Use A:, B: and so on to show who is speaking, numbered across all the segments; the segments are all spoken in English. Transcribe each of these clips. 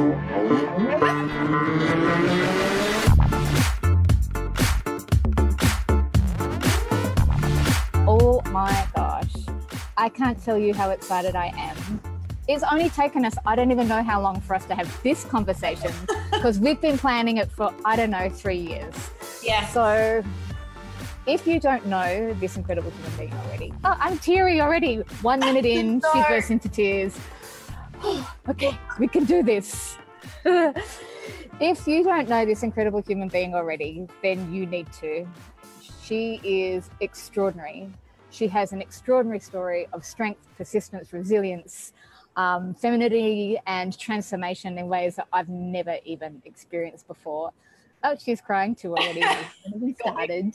A: Oh my gosh. I can't tell you how excited I am. It's only taken us, I don't even know how long for us to have this conversation because we've been planning it for, I don't know, three years.
B: Yeah.
A: So if you don't know this incredible human being already, oh, I'm teary already. One minute in, she bursts into tears. okay, we can do this. if you don't know this incredible human being already, then you need to. She is extraordinary. She has an extraordinary story of strength, persistence, resilience, um, femininity, and transformation in ways that I've never even experienced before. Oh, she's crying too already. we started.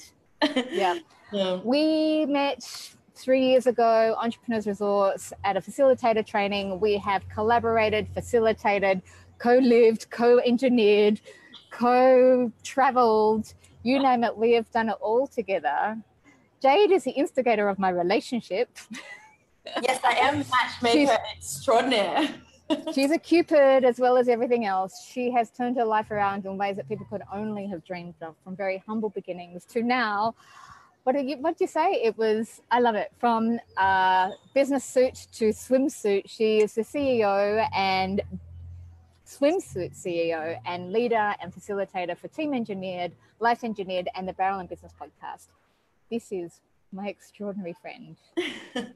A: Yeah.
B: Yeah.
A: We met three years ago, Entrepreneurs Resorts, at a facilitator training. We have collaborated, facilitated, co lived, co engineered, co traveled, you name it, we have done it all together. Jade is the instigator of my relationship.
B: Yes, I am matchmaker extraordinaire.
A: She's a cupid as well as everything else. She has turned her life around in ways that people could only have dreamed of, from very humble beginnings to now. What did you what you say? It was I love it. From uh, business suit to swimsuit. She is the CEO and swimsuit CEO and leader and facilitator for Team Engineered, Life Engineered, and the Barrel and Business podcast. This is my extraordinary friend,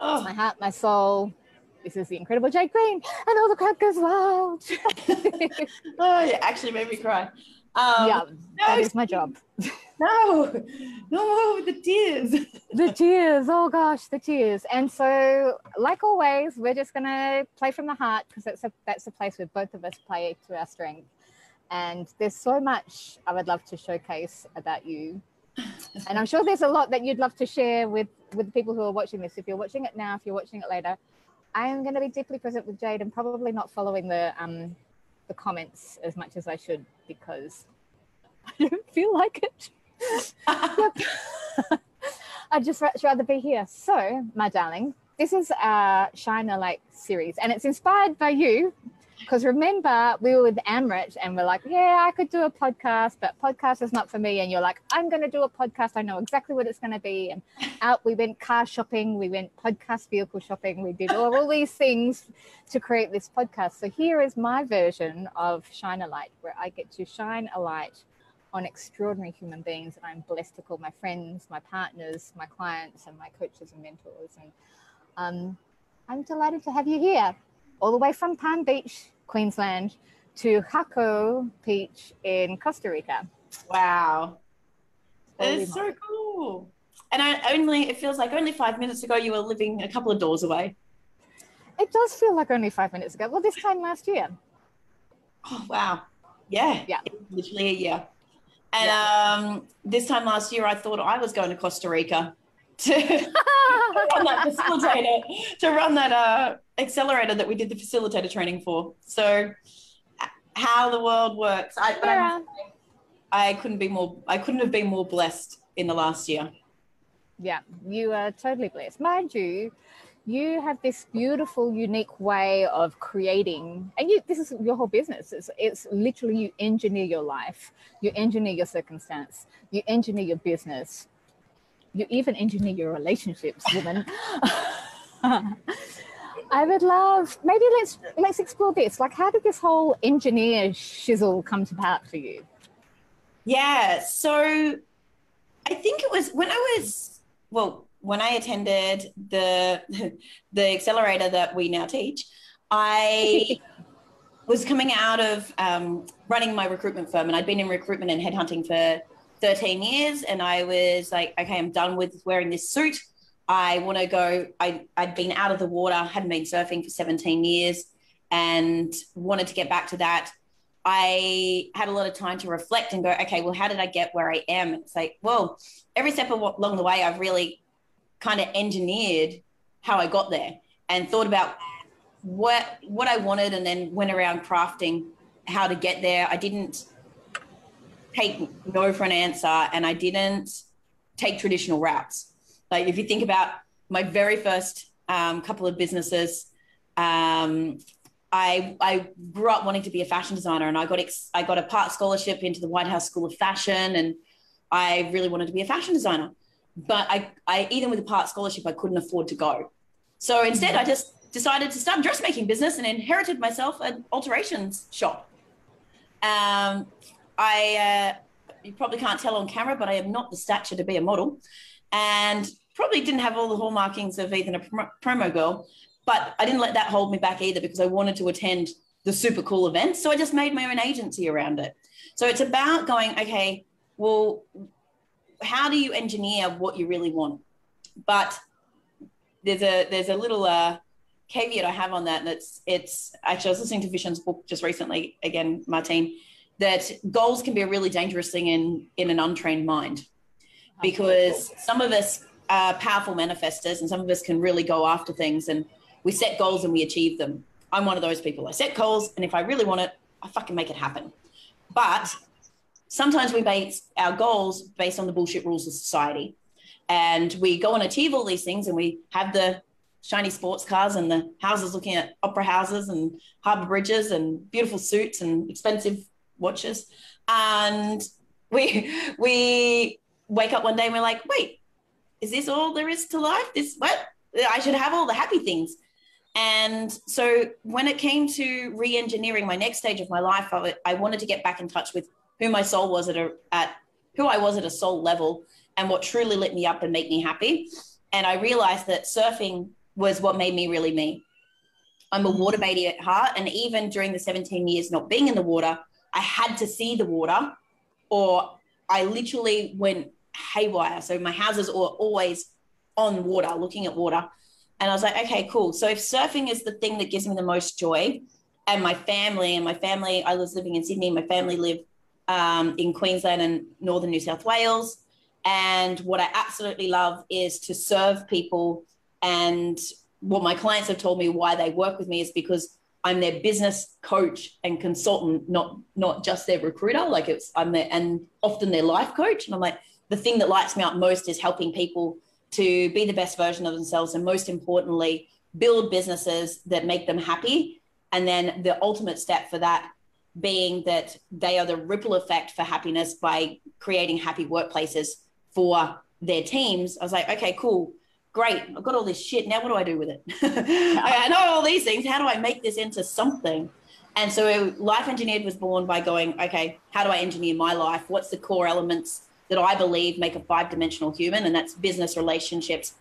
B: oh.
A: my heart, my soul. This is the incredible Jade Green, and all the crowd goes wild.
B: oh, you actually made me cry. Um,
A: yeah, that is my job.
B: No, no, the tears.
A: the tears. Oh gosh the tears. And so like always we're just gonna play from the heart because that's a that's a place where both of us play to our strength. And there's so much i would love to showcase about you. And i'm sure there's a lot that you'd love to share with with the people who are watching this. If you're watching it now if you're watching it later i am going to be deeply present with jade and probably not following the um the comments as much as i should because i don't feel like it. I'd just ra- rather be here. So, my darling, this is our Shine a Light series, and it's inspired by you. Because remember, we were with Amrit and we're like, yeah, I could do a podcast, but podcast is not for me. And you're like, I'm going to do a podcast. I know exactly what it's going to be. And out we went car shopping, we went podcast vehicle shopping, we did all, all these things to create this podcast. So here is my version of Shine a Light, where I get to shine a light on extraordinary human beings that I'm blessed to call my friends, my partners, my clients, and my coaches and mentors. And um, I'm delighted to have you here, all the way from Palm Beach, Queensland, to Jaco Beach in Costa Rica.
B: Wow. That is so cool. And I only, it feels like only five minutes ago you were living a couple of doors away.
A: It does feel like only five minutes ago. Well, this time last year.
B: Oh, wow. Yeah.
A: Yeah.
B: Literally a year. And um, this time last year, I thought I was going to Costa Rica to run that facilitator, to run that uh, accelerator that we did the facilitator training for. So, how the world works. I,
A: Yeah.
B: I couldn't be more. I couldn't have been more blessed in the last year.
A: Yeah, you are totally blessed. Mind you, you have this beautiful, unique way of creating, and you, this is your whole business. It's, it's literally you engineer your life, you engineer your circumstance, you engineer your business, you even engineer your relationships, woman. I would love maybe let's let's explore this. Like, how did this whole engineer shizzle come to part for you?
B: Yeah. So I think it was when I was well, when I attended the the accelerator that we now teach, I was coming out of um, running my recruitment firm, and I'd been in recruitment and headhunting for 13 years, and I was like, okay, I'm done with wearing this suit. I want to go. I, I'd been out of the water, hadn't been surfing for 17 years, and wanted to get back to that. I had a lot of time to reflect and go, okay, well, how did I get where I am? It's like, well, every step along the way, I've really kind of engineered how I got there and thought about what what I wanted, and then went around crafting how to get there. I didn't take no for an answer, and I didn't take traditional routes. Like if you think about my very first um, couple of businesses, um, I, I grew up wanting to be a fashion designer and I got ex- I got a part scholarship into the White House School of Fashion and I really wanted to be a fashion designer. But I, I even with a part scholarship, I couldn't afford to go. So instead, I just decided to start dressmaking business and inherited myself an alterations shop. Um, I uh, you probably can't tell on camera, but I am not the stature to be a model, and probably didn't have all the hallmarkings of even a promo girl. But I didn't let that hold me back either because I wanted to attend the super cool events. So I just made my own agency around it. So it's about going, okay, well, how do you engineer what you really want? But there's a there's a little uh, caveat I have on that. And it's it's actually I was listening to Vishen's book just recently again, Martine, that goals can be a really dangerous thing in in an untrained mind, because some of us are powerful manifestors and some of us can really go after things and we set goals and we achieve them. I'm one of those people. I set goals, and if I really want it, I fucking make it happen. But sometimes we base our goals based on the bullshit rules of society. And we go and achieve all these things, and we have the shiny sports cars and the houses looking at opera houses and harbor bridges and beautiful suits and expensive watches. And we we wake up one day and we're like, wait, is this all there is to life? This what? I should have all the happy things. And so when it came to re-engineering my next stage of my life, I, I wanted to get back in touch with who my soul was at a at who I was at a soul level and what truly lit me up and made me happy. And I realized that surfing was what made me really me. I'm a water baby at heart. And even during the 17 years not being in the water, I had to see the water or I literally went haywire. So my houses were always on water, looking at water. And I was like, okay, cool. So if surfing is the thing that gives me the most joy, and my family, and my family, I was living in Sydney, my family lived um, in Queensland and northern New South Wales. And what I absolutely love is to serve people. And what my clients have told me why they work with me is because I'm their business coach and consultant, not not just their recruiter. Like it's I'm their and often their life coach. And I'm like, the thing that lights me up most is helping people to be the best version of themselves and most importantly build businesses that make them happy and then the ultimate step for that being that they are the ripple effect for happiness by creating happy workplaces for their teams. I was like okay cool. Great. I've got all this shit. Now what do i do with it? I know all these things. How do i make this into something? And so life engineered was born by going okay how do i engineer my life? What's the core elements that I believe make a five dimensional human, and that's business, relationships,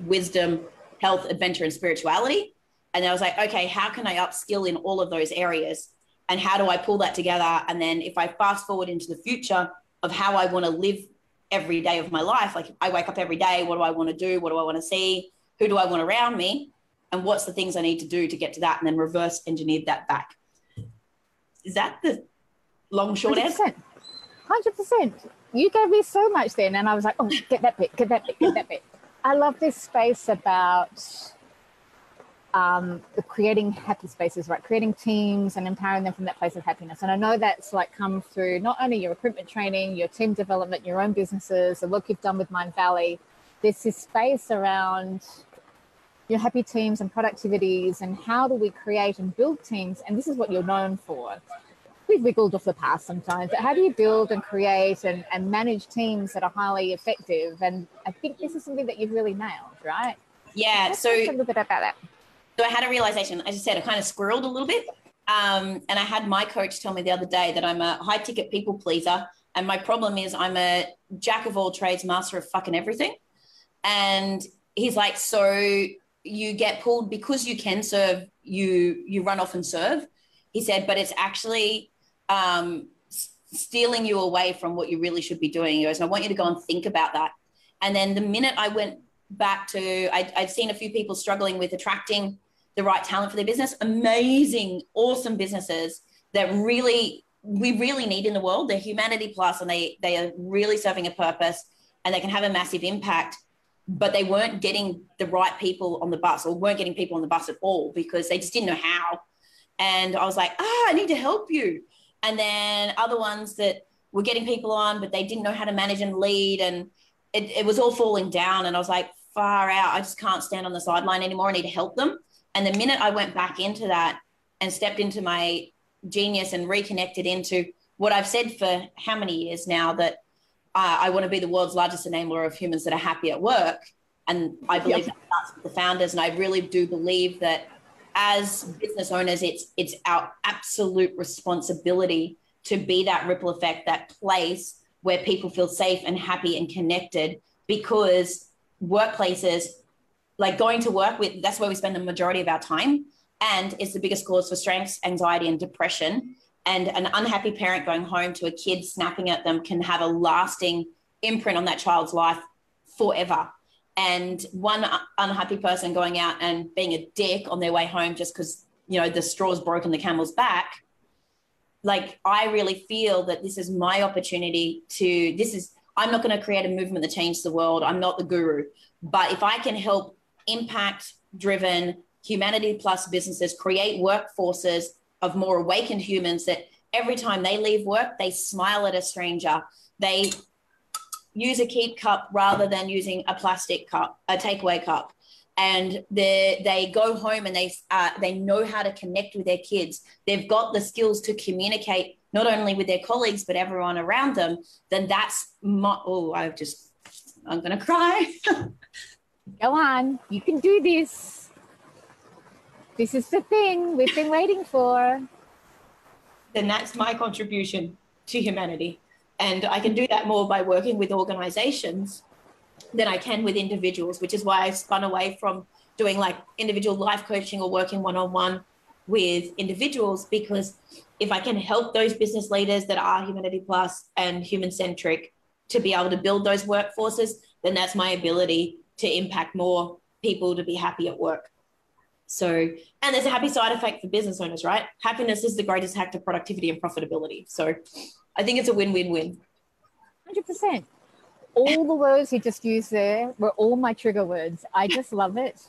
B: wisdom, health, adventure, and spirituality. And I was like, okay, how can I upskill in all of those areas? And how do I pull that together? And then if I fast forward into the future of how I want to live every day of my life, like I wake up every day, what do I want to do? What do I want to see? Who do I want around me? And what's the things I need to do to get to that? And then reverse engineered that back. Is that the long, short
A: 100%. answer? 100% you gave me so much then, and I was like, oh, get that bit, get that bit, get that bit. I love this space about um, creating happy spaces, right? Creating teams and empowering them from that place of happiness. And I know that's like come through not only your recruitment training, your team development, your own businesses, the work you've done with Mindvalley. There's this is space around your happy teams and productivities and how do we create and build teams. And this is what you're known for we've wiggled off the past sometimes. But how do you build and create and, and manage teams that are highly effective? And I think this is something that you've really nailed, right?
B: Yeah.
A: Let's
B: so
A: a little bit about that.
B: So I had a realization. As I said, I kind of squirreled a little bit. Um, and I had my coach tell me the other day that I'm a high ticket people pleaser. And my problem is I'm a jack of all trades, master of fucking everything. And he's like, so you get pulled because you can serve, you you run off and serve. He said, but it's actually um, stealing you away from what you really should be doing. He goes, I want you to go and think about that. And then the minute I went back to, I, I'd seen a few people struggling with attracting the right talent for their business, amazing, awesome businesses that really we really need in the world. They're humanity plus, and they they are really serving a purpose, and they can have a massive impact. But they weren't getting the right people on the bus, or weren't getting people on the bus at all because they just didn't know how. And I was like, ah, I need to help you and then other ones that were getting people on, but they didn't know how to manage and lead, and it, it was all falling down. And I was like, far out, I just can't stand on the sideline anymore. I need to help them. And the minute I went back into that, and stepped into my genius and reconnected into what I've said for how many years now that uh, I want to be the world's largest enabler of humans that are happy at work. And I believe yep. that starts with the founders. And I really do believe that as business owners, it's it's our absolute responsibility to be that ripple effect, that place where people feel safe and happy and connected because workplaces like going to work with that's where we spend the majority of our time. And it's the biggest cause for stress anxiety and depression. And an unhappy parent going home to a kid snapping at them can have a lasting imprint on that child's life forever. And one unhappy person going out and being a dick on their way home just because you know the straw's broken the camel's back. Like i really feel that this is my opportunity to this is i'm not going to create a movement that changes the world. I'm not the guru. But if i can help impact driven humanity plus businesses create workforces of more awakened humans that every time they leave work they smile at a stranger they use a keep cup rather than using a plastic cup, a takeaway cup. And they they go home and they uh, they know how to connect with their kids. They've got the skills to communicate not only with their colleagues but everyone around them. Then that's my, oh I've just I'm gonna cry.
A: go on, you can do this. This is the thing we've been waiting for.
B: Then that's my contribution to humanity. And I can do that more by working with organizations than I can with individuals, which is why I spun away from doing like individual life coaching or working one on one with individuals because if I can help those business leaders that are humanity plus and human centric to be able to build those workforces, then that's my ability to impact more people to be happy at work. So, and there's a happy side effect for business owners, right? Happiness is the greatest hack to productivity and profitability. So, I think it's a win win win.
A: 100%. All the words you just used there were all my trigger words. I just love it.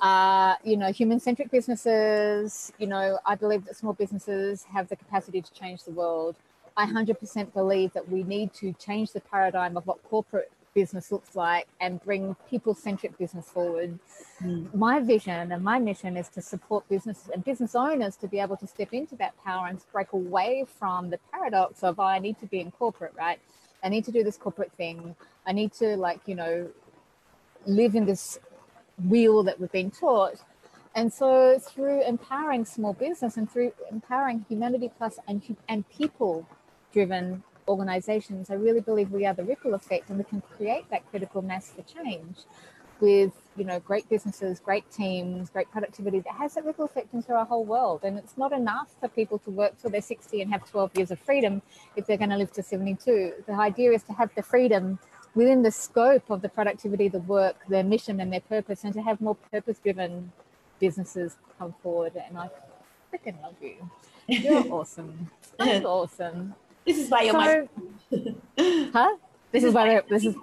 A: Uh, you know, human centric businesses, you know, I believe that small businesses have the capacity to change the world. I 100% believe that we need to change the paradigm of what corporate business looks like and bring people centric business forward. Mm. My vision and my mission is to support businesses and business owners to be able to step into that power and break away from the paradox of, oh, I need to be in corporate, right? I need to do this corporate thing. I need to, like, you know, live in this wheel that we've been taught. And so, through empowering small business and through empowering humanity plus and, and people driven organizations, I really believe we are the ripple effect and we can create that critical mass for change with you know great businesses great teams great productivity that has that ripple effect into our whole world. And it's not enough for people to work till they're 60 and have 12 years of freedom if they're going to live to 72 the idea is to have the freedom within the scope of the productivity the work their mission and their purpose and to have more purpose driven businesses come forward. And i freaking love you. You're awesome. That's awesome
B: this is why you're so, my.
A: huh? This is why we're, this is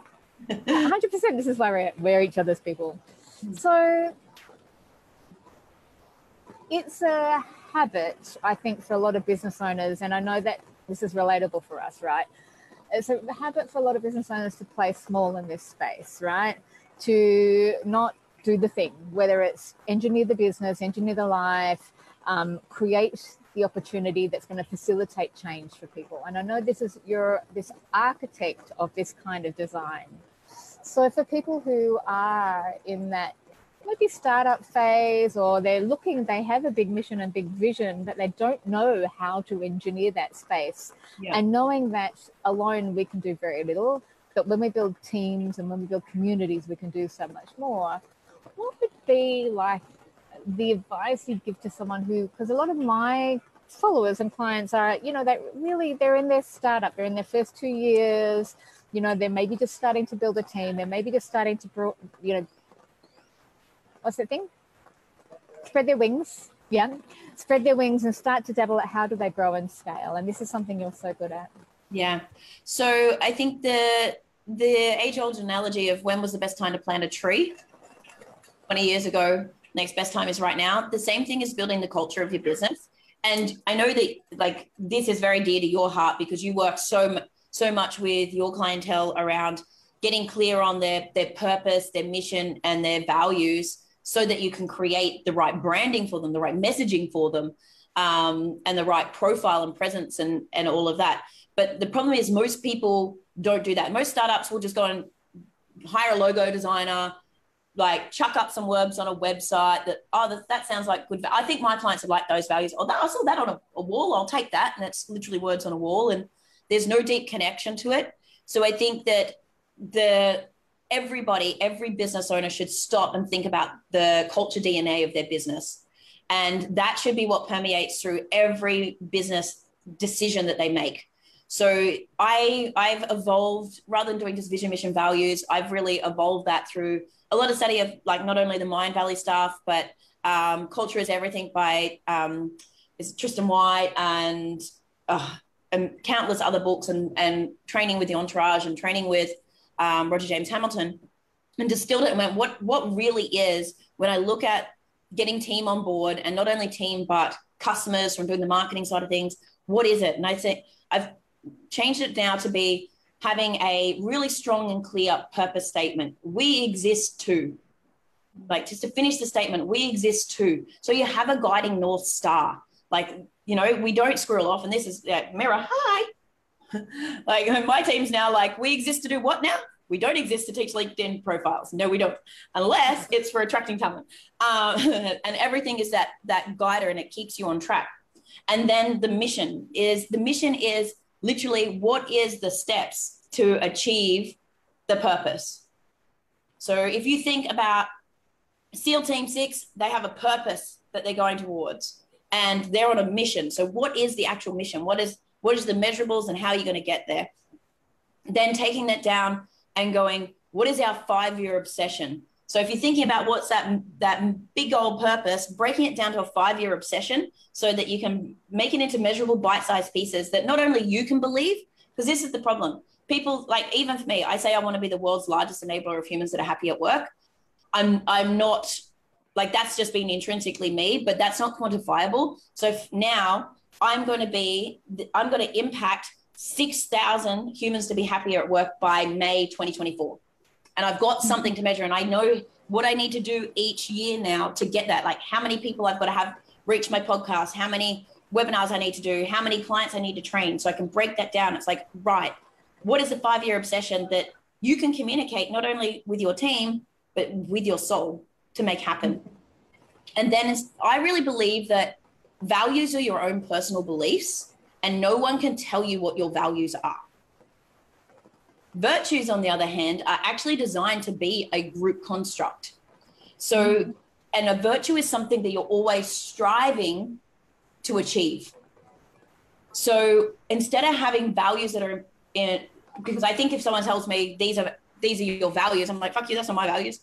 A: 100. percent This is why we're, we're each other's people. So it's a habit, I think, for a lot of business owners, and I know that this is relatable for us, right? It's a habit for a lot of business owners to play small in this space, right? To not do the thing, whether it's engineer the business, engineer the life, um, create the opportunity that's going to facilitate change for people. And I know this is you're this architect of this kind of design. So for people who are in that maybe startup phase or they're looking, they have a big mission and big vision, but they don't know how to engineer that space. Yeah. And knowing that alone we can do very little, but when we build teams and when we build communities, we can do so much more. What would be like the advice you'd give to someone who, because a lot of my followers and clients are, you know, they really they're in their startup, they're in their first two years, you know, they're maybe just starting to build a team, they're maybe just starting to, bro- you know, what's that thing? Spread their wings, yeah, spread their wings and start to dabble at how do they grow and scale, and this is something you're so good at.
B: Yeah, so I think the the age old analogy of when was the best time to plant a tree 20 years ago next best time is right now. The same thing is building the culture of your business. And I know that like this is very dear to your heart because you work so so much with your clientele around getting clear on their their purpose, their mission, and their values so that you can create the right branding for them, the right messaging for them, um, and the right profile and presence and, and all of that. But the problem is, most people don't do that. Most startups will just go and hire a logo designer, like chuck up some words on a website that, oh, that, that sounds like good. I think my clients would like those values. Oh, that, I saw that on a, a wall. I'll take that. And it's literally words on a wall. And there's no deep connection to it. So I think that the everybody, every business owner should stop and think about the culture DNA of their business. And that should be what permeates through every business decision that they make. So I I've evolved rather than doing just vision, mission, values, I've really evolved that through a lot of study of like not only the Mindvalley stuff, but um, culture is everything by um, is Tristan White and, and countless other books and, and training with the entourage and training with um, Roger James Hamilton and distilled it and went, what, what really is when I look at getting team on board and not only team, but customers from doing the marketing side of things, what is it? And I think I've changed it now to be having a really strong and clear purpose statement. We exist too. Like just to finish the statement, we exist too. So you have a guiding North Star. Like, you know, we don't squirrel off. And this is like, mirror, hi. like my team's now like, we exist to do what now? We don't exist to teach LinkedIn profiles. No, we don't, unless it's for attracting talent. Um, and everything is that that guider, and it keeps you on track. And then the mission is the mission is literally what is the steps to achieve the purpose. So if you think about SEAL Team Six, they have a purpose that they're going towards, and they're on a mission. So what is the actual mission? What is what is the measurables, and how are you going to get there? Then taking that down and going, what is our five-year obsession? So if you're thinking about what's that that big old purpose, breaking it down to a five-year obsession so that you can make it into measurable bite-sized pieces that not only you can believe, because this is the problem. People like even for me, I say I want to be the world's largest enabler of humans that are happy at work. I'm I'm not like that's just been intrinsically me, but that's not quantifiable. So now I'm going to be I'm going to impact 6,000 humans to be happier at work by May 2024. And I've got mm-hmm. something to measure and I know what I need to do each year now to get that. Like how many people I've got to have reach my podcast, how many webinars I need to do, how many clients I need to train. So I can break that down. It's like, right, what is the five year obsession that you can communicate not only with your team, but with your soul to make happen? And then I really believe that values are your own personal beliefs and no one can tell you what your values are. Virtues, on the other hand, are actually designed to be a group construct. So, mm-hmm. and a virtue is something that you're always striving to achieve. So instead of having values that are in, because I think if someone tells me these are these are your values, I'm like, fuck you, that's not my values.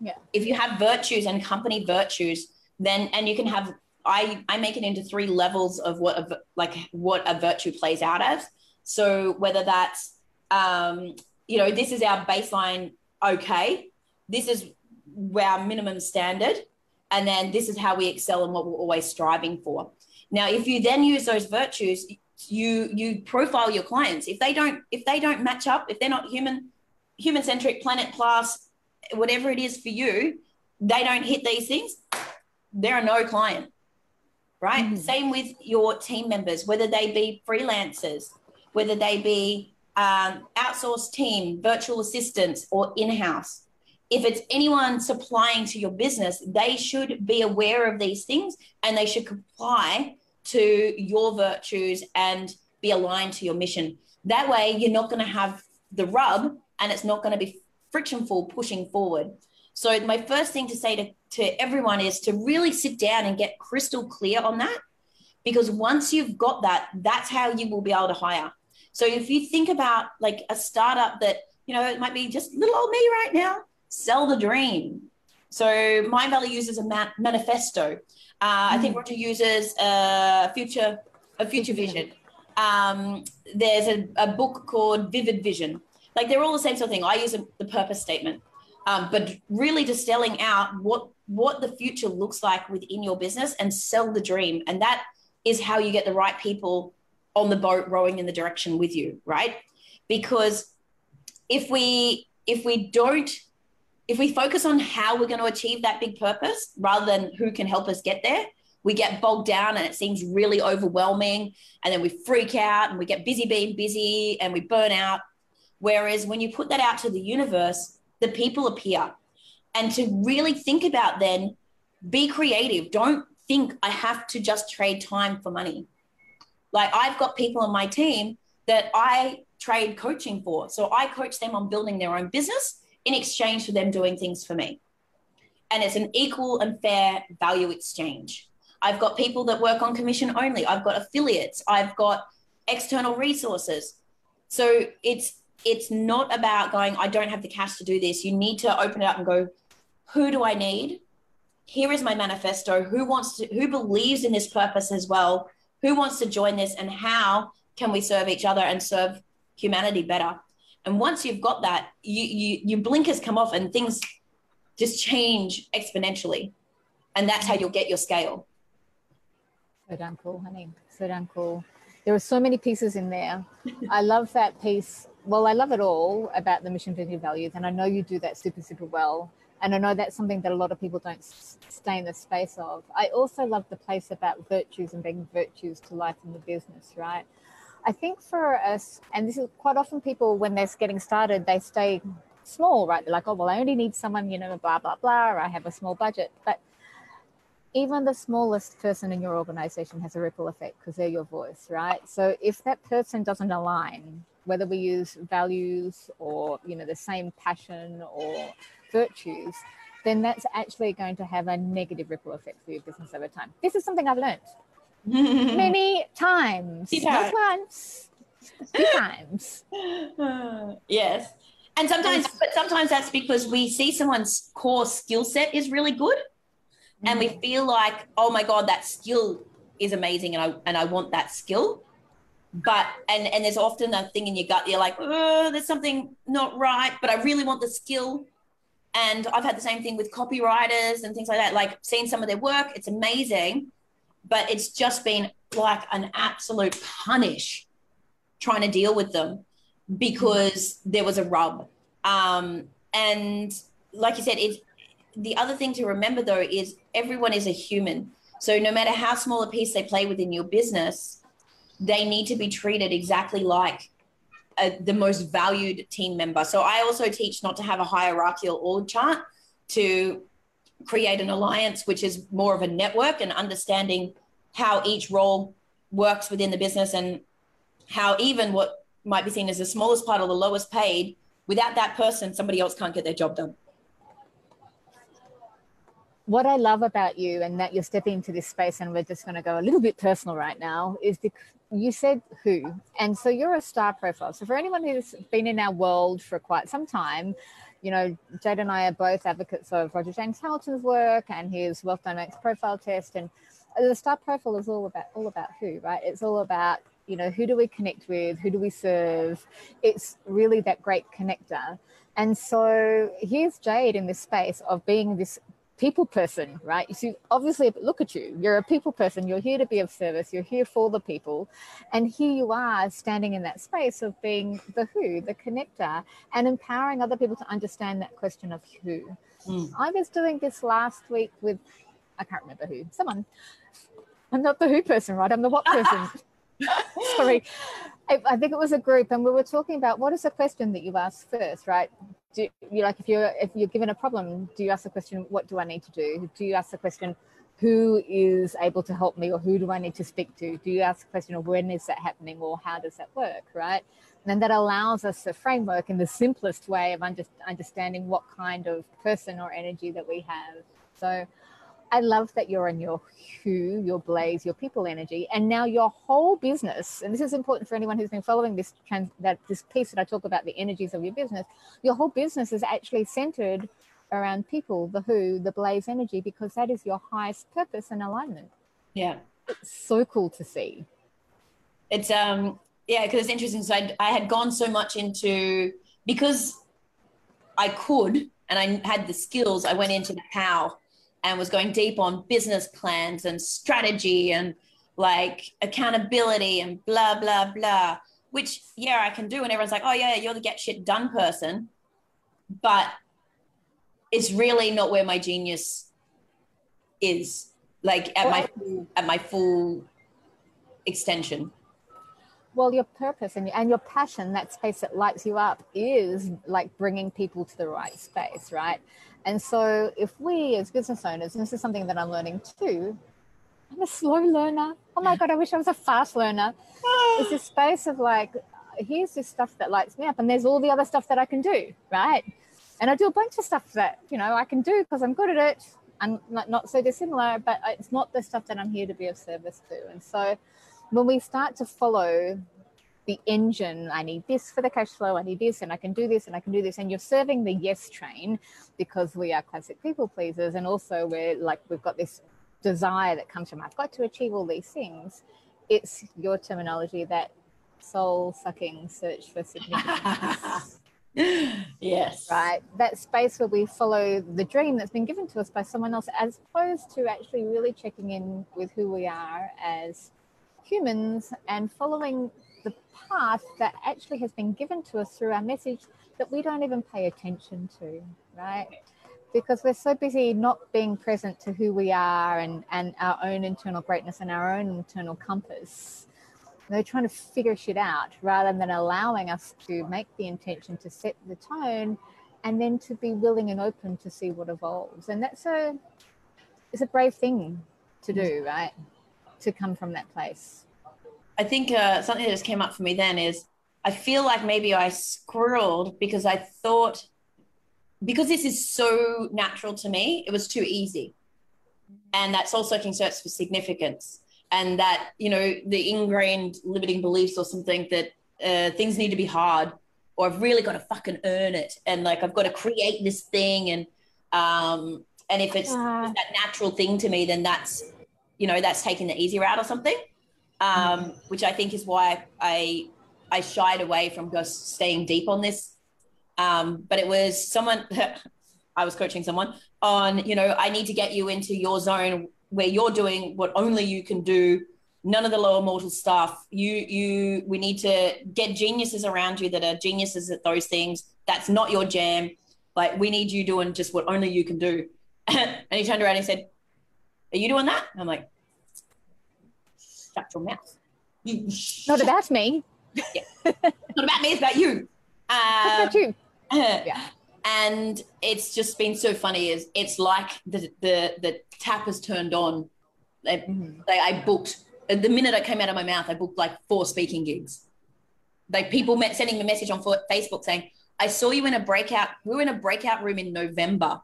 A: Yeah.
B: If you have virtues and company virtues, then and you can have I I make it into three levels of what a, like what a virtue plays out as. So whether that's um, you know this is our baseline, okay, this is our minimum standard, and then this is how we excel and what we're always striving for. Now, if you then use those virtues, you you profile your clients. If they don't if they don't match up, if they're not human human centric, planet class, whatever it is for you, they don't hit these things. They're a no client right? Mm-hmm. Same with your team members, whether they be freelancers, whether they be um, outsourced team, virtual assistants, or in house. If it's anyone supplying to your business, they should be aware of these things and they should comply to your virtues and be aligned to your mission. That way, you're not going to have the rub and it's not going to be frictionful pushing forward. So, my first thing to say to to everyone is to really sit down and get crystal clear on that. Because once you've got that, that's how you will be able to hire. So if you think about like a startup that, you know, it might be just little old me right now, sell the dream. So Mindvalley uses a manifesto. Uh, I think mm. Roger uses a future, a future vision. Um, there's a, a, book called Vivid Vision. Like they're all the same sort of thing. I use a, the purpose statement, um, but really distilling out what what the future looks like within your business and sell the dream. And that is how you get the right people on the boat rowing in the direction with you, right? Because if we if we don't if we focus on how we're going to achieve that big purpose rather than who can help us get there, we get bogged down and it seems really overwhelming. And then we freak out and we get busy being busy and we burn out. Whereas when you put that out to the universe, the people appear. And to really think about then, be creative. Don't think I have to just trade time for money. Like I've got people on my team that I trade coaching for. So I coach them on building their own business in exchange for them doing things for me. And it's an equal and fair value exchange. I've got people that work on commission only. I've got affiliates. I've got external resources. So it's it's not about going, I don't have the cash to do this. You need to open it up and go, who do I need? Here is my manifesto. Who wants to who believes in this purpose as well? Who wants to join this and how can we serve each other and serve humanity better? And once you've got that, you, you your blinkers come off and things just change exponentially. And that's how you'll get your scale.
A: So damn cool, honey. So damn cool. There are so many pieces in there. I love that piece. Well, I love it all about the mission, vision, values, and I know you do that super, super well. And I know that's something that a lot of people don't stay in the space of. I also love the place about virtues and bringing virtues to life in the business, right? I think for us, and this is quite often people when they're getting started, they stay small, right? They're like, oh, well, I only need someone, you know, blah, blah, blah, or I have a small budget. But even the smallest person in your organization has a ripple effect because they're your voice, right? So if that person doesn't align, whether we use values or, you know, the same passion or virtues, then that's actually going to have a negative ripple effect for your business over time. This is something I've learned many times, not once, two times.
B: yes. And sometimes, but sometimes that's because we see someone's core skill set is really good, mm. and we mm. feel like, oh my god, that skill is amazing, and I and I want that skill. But and and there's often a thing in your gut. You're like, oh, there's something not right, but I really want the skill. And I've had the same thing with copywriters and things like that. Like seeing some of their work, it's amazing, but it's just been like an absolute punish trying to deal with them because there was a rub. Um, and like you said, it's the other thing to remember though is everyone is a human. So no matter how small a piece they play within your business, they need to be treated exactly like a, the most valued team member. So I also teach not to have a hierarchical org chart, to create an alliance, which is more of a network and understanding how each role works within the business and how even what might be seen as the smallest part or the lowest paid, without that person, somebody else can't get their job done.
A: What I love about you and that you're stepping into this space, and we're just going to go a little bit personal right now, is the, you said who. And so you're a star profile. So for anyone who's been in our world for quite some time, you know, Jade and I are both advocates of Roger James Hamilton's work and his Wealth Dynamics profile test. And the star profile is all about all about who, right? It's all about you know who do we connect with, who do we serve. It's really that great connector. And so here's Jade in this space of being this people person, right? You see, obviously, look at you. You're a people person. You're here to be of service. You're here for the people. And here you are standing in that space of being the who, the connector, and empowering other people to understand that question of who. Mm. I was doing this last week with, I can't remember who, someone. I'm not the who person, right? I'm the what person. Sorry. I, I think it was a group, and we were talking about what is the question that you ask first, right? Do you like if you're if you're given a problem, do you ask the question, what do I need to do? Do you ask the question, who is able to help me, or who do I need to speak to? Do you ask the question of when is that happening, or how does that work, right? And that allows us a framework in the simplest way of under, understanding what kind of person or energy that we have. So I love that you're in your who, your blaze, your people energy, and now your whole business. And this is important for anyone who's been following this trans, that this piece that I talk about the energies of your business. Your whole business is actually centered around people, the who, the blaze energy, because that is your highest purpose and alignment.
B: Yeah,
A: it's so cool to see.
B: It's um yeah, because it's interesting. So I, I had gone so much into because I could and I had the skills. I went into the how and was going deep on business plans and strategy and like accountability and blah blah blah which yeah i can do. And everyone's like oh yeah you're the get shit done person. But it's really not where my genius is like at
A: Well,
B: my full, at my full extension.
A: Well your purpose and, and your passion that space that lights you up is like bringing people to the right space right and so if we as business owners and this is something that i'm learning too i'm a slow learner. Oh my god i wish i was a fast learner. It's this space of like here's this stuff that lights me up and there's all the other stuff that i can do right? And i do a bunch of stuff that you know i can do because i'm good at it. And not, not so dissimilar but it's not the stuff that i'm here to be of service to. And so when we start to follow the engine, I need this for the cash flow, I need this, and I can do this, and I can do this, and you're serving the yes train because we are classic people pleasers, and also we're like we've got this desire that comes from I've got to achieve all these things. It's your terminology that soul sucking search for significance.
B: yes
A: right? That space where we follow the dream that's been given to us by someone else, as opposed to actually really checking in with who we are as humans and following the path that actually has been given to us through our message that we don't even pay attention to, right? Because we're so busy not being present to who we are and, and our own internal greatness and our own internal compass. They're trying to figure shit out rather than allowing us to make the intention to set the tone and then to be willing and open to see what evolves. And that's a it's a brave thing to do, right? To come from that place.
B: I think uh, something that just came up for me then is I feel like maybe I squirreled because I thought because this is so natural to me, it was too easy. And that soul searching search for significance and that, you know, the ingrained limiting beliefs or something that uh, things need to be hard or I've really got to fucking earn it. And like, I've got to create this thing. And, um, and if it's
A: Ah.
B: that natural thing to me, then that's, you know, that's taking the easy route or something um, which I think is why I I shied away from just staying deep on this. Um, but it was someone I was coaching someone on, you know, I need to get you into your zone where you're doing what only you can do. None of the lower mortal stuff. You you we need to get geniuses around you that are geniuses at those things. That's not your jam. Like we need you doing just what only you can do. and he turned around and said, Are you doing that? I'm like, shut your mouth. You
A: Not about me.
B: not about me, it's about you. Um,
A: about you. Yeah.
B: And it's just been so funny. Is it's like the the the tap has turned on. Like,
A: Mhm.
B: like I booked the minute I came out of my mouth, I booked like four speaking gigs. Like people met sending me a message on Facebook saying, "I saw you in a breakout. We were in a breakout room in November,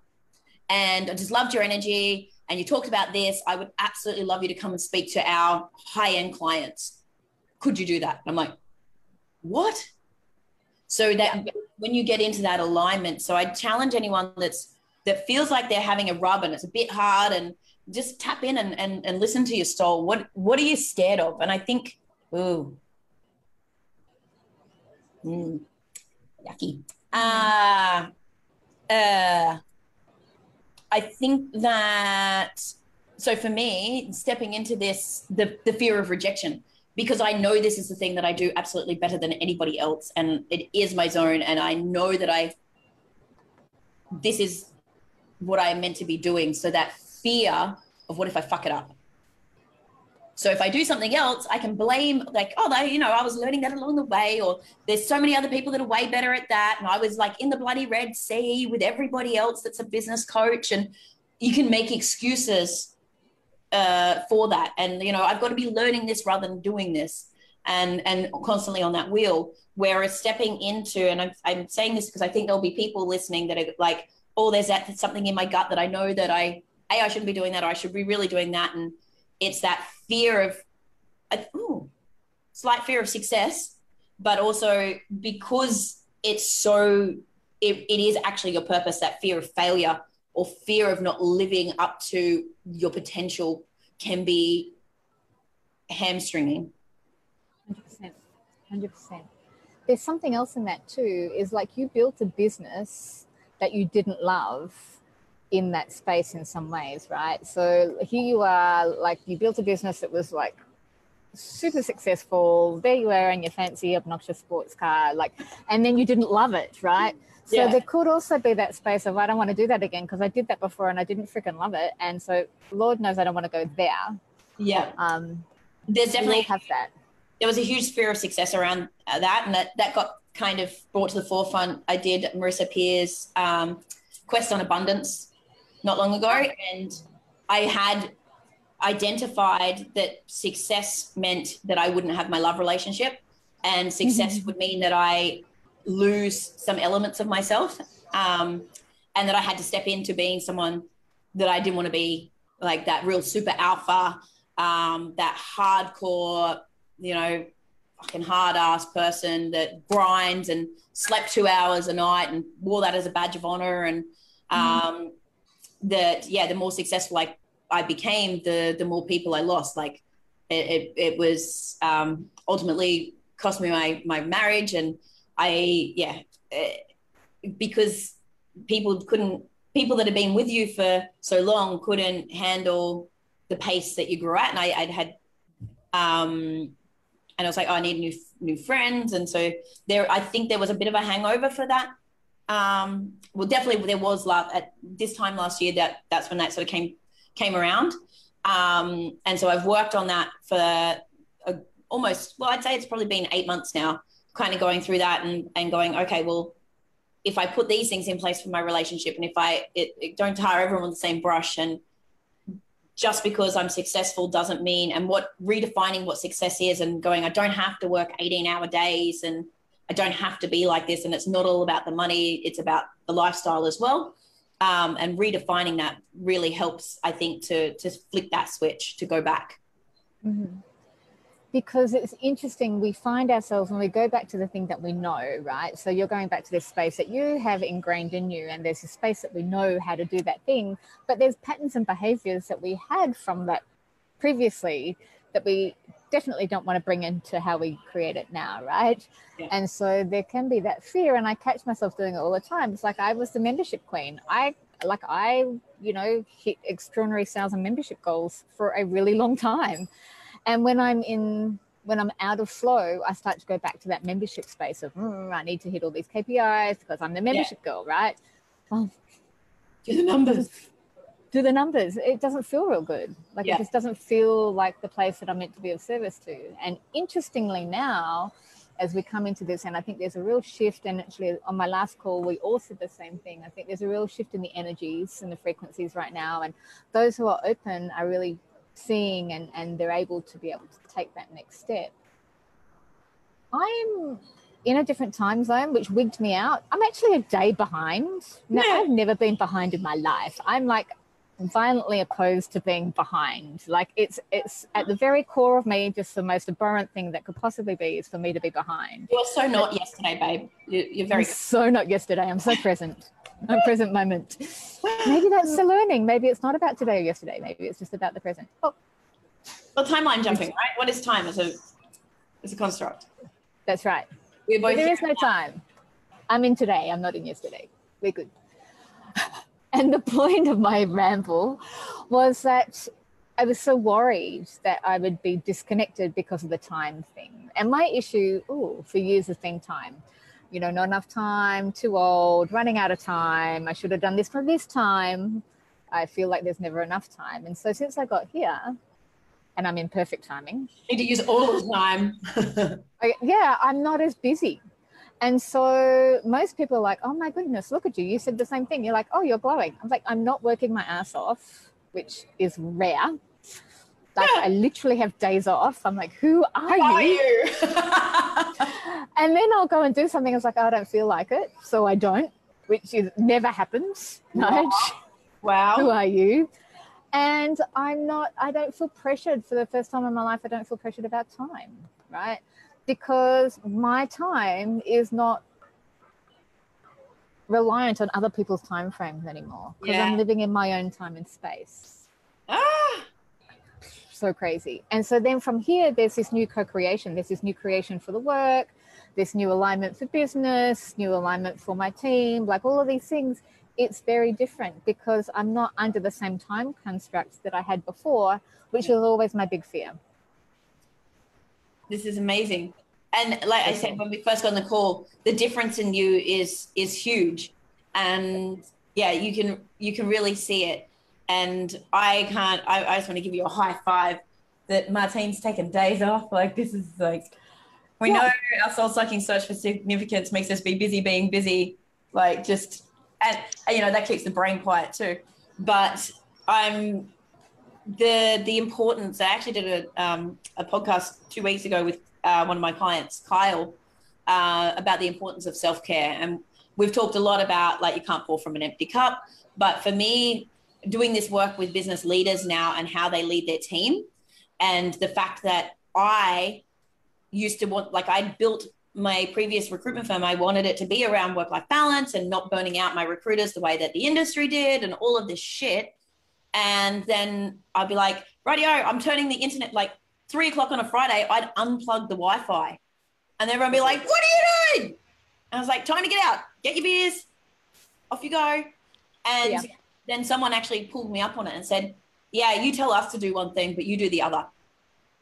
B: and I just loved your energy. And you talked about this. I would absolutely love you to come and speak to our high end clients. Could you do that?" And I'm like, "What?" So that when you get into that alignment, so I challenge anyone that's that feels like they're having a rub and it's a bit hard and just tap in and, and, and listen to your soul. What what are you scared of? And I think, ooh, mm, yucky. Uh, uh, I think that so for me, stepping into this, the the fear of rejection, because I know this is the thing that I do absolutely better than anybody else, and it is my zone, and I know that I this is what I'm meant to be doing. So that fear of what if I fuck it up. So if I do something else, I can blame like, oh, you know, I was learning that along the way, or there's so many other people that are way better at that, and I was like in the bloody red sea with everybody else that's a business coach, and you can make excuses uh, for that. And you know, I've got to be learning this rather than doing this, and and constantly on that wheel. Whereas stepping into, and I'm, I'm saying this because I think there'll be people listening that are like, oh, there's that something in my gut that I know that I, a, I shouldn't be doing that, or I should be really doing that, and it's that fear of, I- ooh, slight fear of success, but also because it's so, it, it is actually your purpose. That fear of failure or fear of not living up to your potential can be hamstringing.
A: 100%. 100%. There's something else in that too, is like you built a business that you didn't love in that space in some ways, right? So here you are, like you built a business that was like super successful. There you are in your fancy, obnoxious sports car, like, and then you didn't love it, right? So
B: Yeah.
A: there could also be that space of I don't want to do that again because I did that before and I didn't freaking love it. And so Lord knows I don't want to go there.
B: Yeah.
A: Um,
B: There's definitely
A: have that.
B: there was a huge fear of success around uh, that, and that that got kind of brought to the forefront. I did Marisa Peer's um, Quest on Abundance not long ago, and I had identified that success meant that I wouldn't have my love relationship, and success would mean that I lose some elements of myself, um, and that I had to step into being someone that I didn't want to be, like that real super alpha, um, that hardcore, you know, fucking hard ass person that grinds and slept two hours a night and wore that as a badge of honor and um that yeah the more successful I, I became the the more people I lost. Like it, it, it was um ultimately cost me my my marriage and I yeah eh, because people couldn't people that had been with you for so long couldn't handle the pace that you grew at. And I, I'd had um and I was like, oh, I need new new friends, and so there, I think there was a bit of a hangover for that. Um, well, definitely there was last at this time last year that that's when that sort of came came around, um, and so I've worked on that for a, almost well, I'd say it's probably been eight months now, kind of going through that and and going, okay, well, if I put these things in place for my relationship, and if I it, it don't tar everyone with the same brush and just because I'm successful doesn't mean, and what redefining what success is and going, I don't have to work 18 hour days and I don't have to be like this. And it's not all about the money, it's about the lifestyle as well. Um, and redefining that really helps, I think, to, to flip that switch to go back.
A: Mhm. Because it's interesting, we find ourselves when we go back to the thing that we know, right? So you're going back to this space that you have ingrained in you, and there's a space that we know how to do that thing, but there's patterns and behaviors that we had from that previously that we definitely don't want to bring into how we create it now, right?
B: Yeah.
A: And so there can be that fear, and I catch myself doing it all the time. It's like I was the membership queen. I like I, you know, hit extraordinary sales and membership goals for a really long time. And when I'm in, when I'm out of flow, I start to go back to that membership space of "Mm, I need to hit all these KPIs because I'm the membership girl, right? Well,
B: Do the numbers.
A: Do the numbers. It doesn't feel real good. Like
B: Yeah.
A: it just doesn't feel like the place that I'm meant to be of service to. And interestingly now, as we come into this, and I think there's a real shift. And actually, on my last call, we all said the same thing. I think there's a real shift in the energies and the frequencies right now. And those who are open are really seeing and, and they're able to be able to take that next step. I'm in a different time zone, which wigged me out. I'm actually a day behind. Now,
B: Yeah.
A: I've never been behind in my life. I'm like violently opposed to being behind. Like it's it's at the very core of me, just the most abhorrent thing that could possibly be is for me to be behind.
B: You're so not yesterday, babe. You- You're very
A: so not yesterday. I'm so present. I'm present moment. Maybe that's the learning. Maybe it's not about today or yesterday. Maybe it's just about the present. Oh,
B: well, timeline jumping, right? What is time as a as a construct?
A: that's right.
B: We're both
A: there is no time. I'm in today. I'm not in yesterday. We're good. and the point of my ramble was that I was so worried that I would be disconnected because of the time thing. And my issue, oh, for years has been time. You know, not enough time, too old, running out of time. I should have done this for this time. I feel like there's never enough time. And so since I got here, and I'm in perfect timing,
B: need to use all the time.
A: I, yeah, I'm not as busy. And so most people are like, oh my goodness, look at you. You said the same thing. You're like, oh, you're glowing. I'm like, I'm not working my ass off, which is rare. Like, I literally have days off. I'm like, who are
B: are
A: you?
B: you?
A: And then I'll go and do something. I was like, oh, I don't feel like it. So I don't, which is never happens. Nudge.
B: Wow.
A: who are you? And I'm not, I don't feel pressured for the first time in my life. I don't feel pressured about time, right? Because my time is not reliant on other people's time frames anymore because
B: Yeah.
A: I'm living in my own time and space.
B: Ah,
A: So crazy. And so then from here, there's this new co creation, there's this new creation for the work, this new alignment for business, new alignment for my team, like all of these things. It's very different because I'm not under the same time constructs that I had before, which was always my big fear.
B: This is amazing. And like I said when we first got on the call, the difference in you is is huge, and yeah, you can you can really see it. And I can't. I, I just want to give you a high five that Martine's taken days off. Like this is like we yeah. know our soul sucking search for significance makes us be busy being busy. Like just and you know that keeps the brain quiet too. But I'm the the importance. I actually did a um, a podcast two weeks ago with uh, one of my clients, Kyle, uh, about the importance of self care, and we've talked a lot about like you can't pour from an empty cup. But for me, doing this work with business leaders now and how they lead their team, and the fact that I used to want, like, I built my previous recruitment firm, I wanted it to be around work life balance and not burning out my recruiters the way that the industry did and all of this shit. And then I'd be like, radio, I'm turning the internet like three o'clock on a Friday, I'd unplug the Wi Fi. And everyone would be like, what are you doing? And I was like, time to get out, get your beers, off you go. And yeah. then someone actually pulled me up on it and said, yeah, you tell us to do one thing, but you do the other.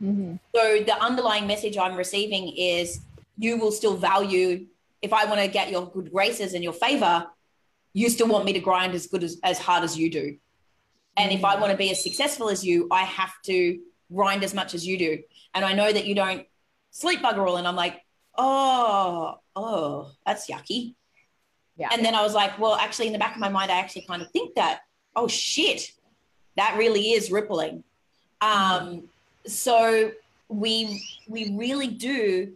B: Mm-hmm. So the underlying message I'm receiving is you will still value if I want to get your good graces and your favor, you still want me to grind as good as, as hard as you do. And mm-hmm. if I mm. want to be as successful as you, I have to grind as much as you do. And I know that you don't sleep bugger all. And I'm like, oh, oh, that's yucky. Yeah. And then I was like, well, actually, in the back of my mind, I actually kind of think that, oh shit, that really is rippling. Um, so we we really do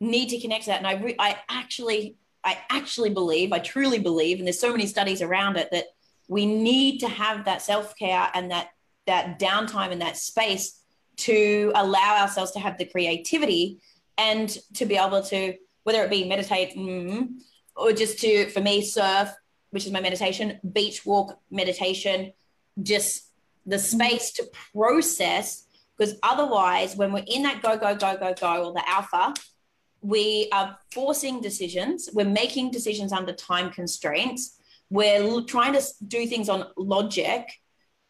B: need to connect to that. And I re- I actually I actually believe, I truly believe, and there's so many studies around it that we need to have that self care and that that downtime and that space to allow ourselves to have the creativity and to be able to whether it be meditate mm, or just to for me surf which is my meditation beach walk meditation just the space to process because otherwise when we're in that go go go go go or the alpha we are forcing decisions we're making decisions under time constraints we're trying to do things on logic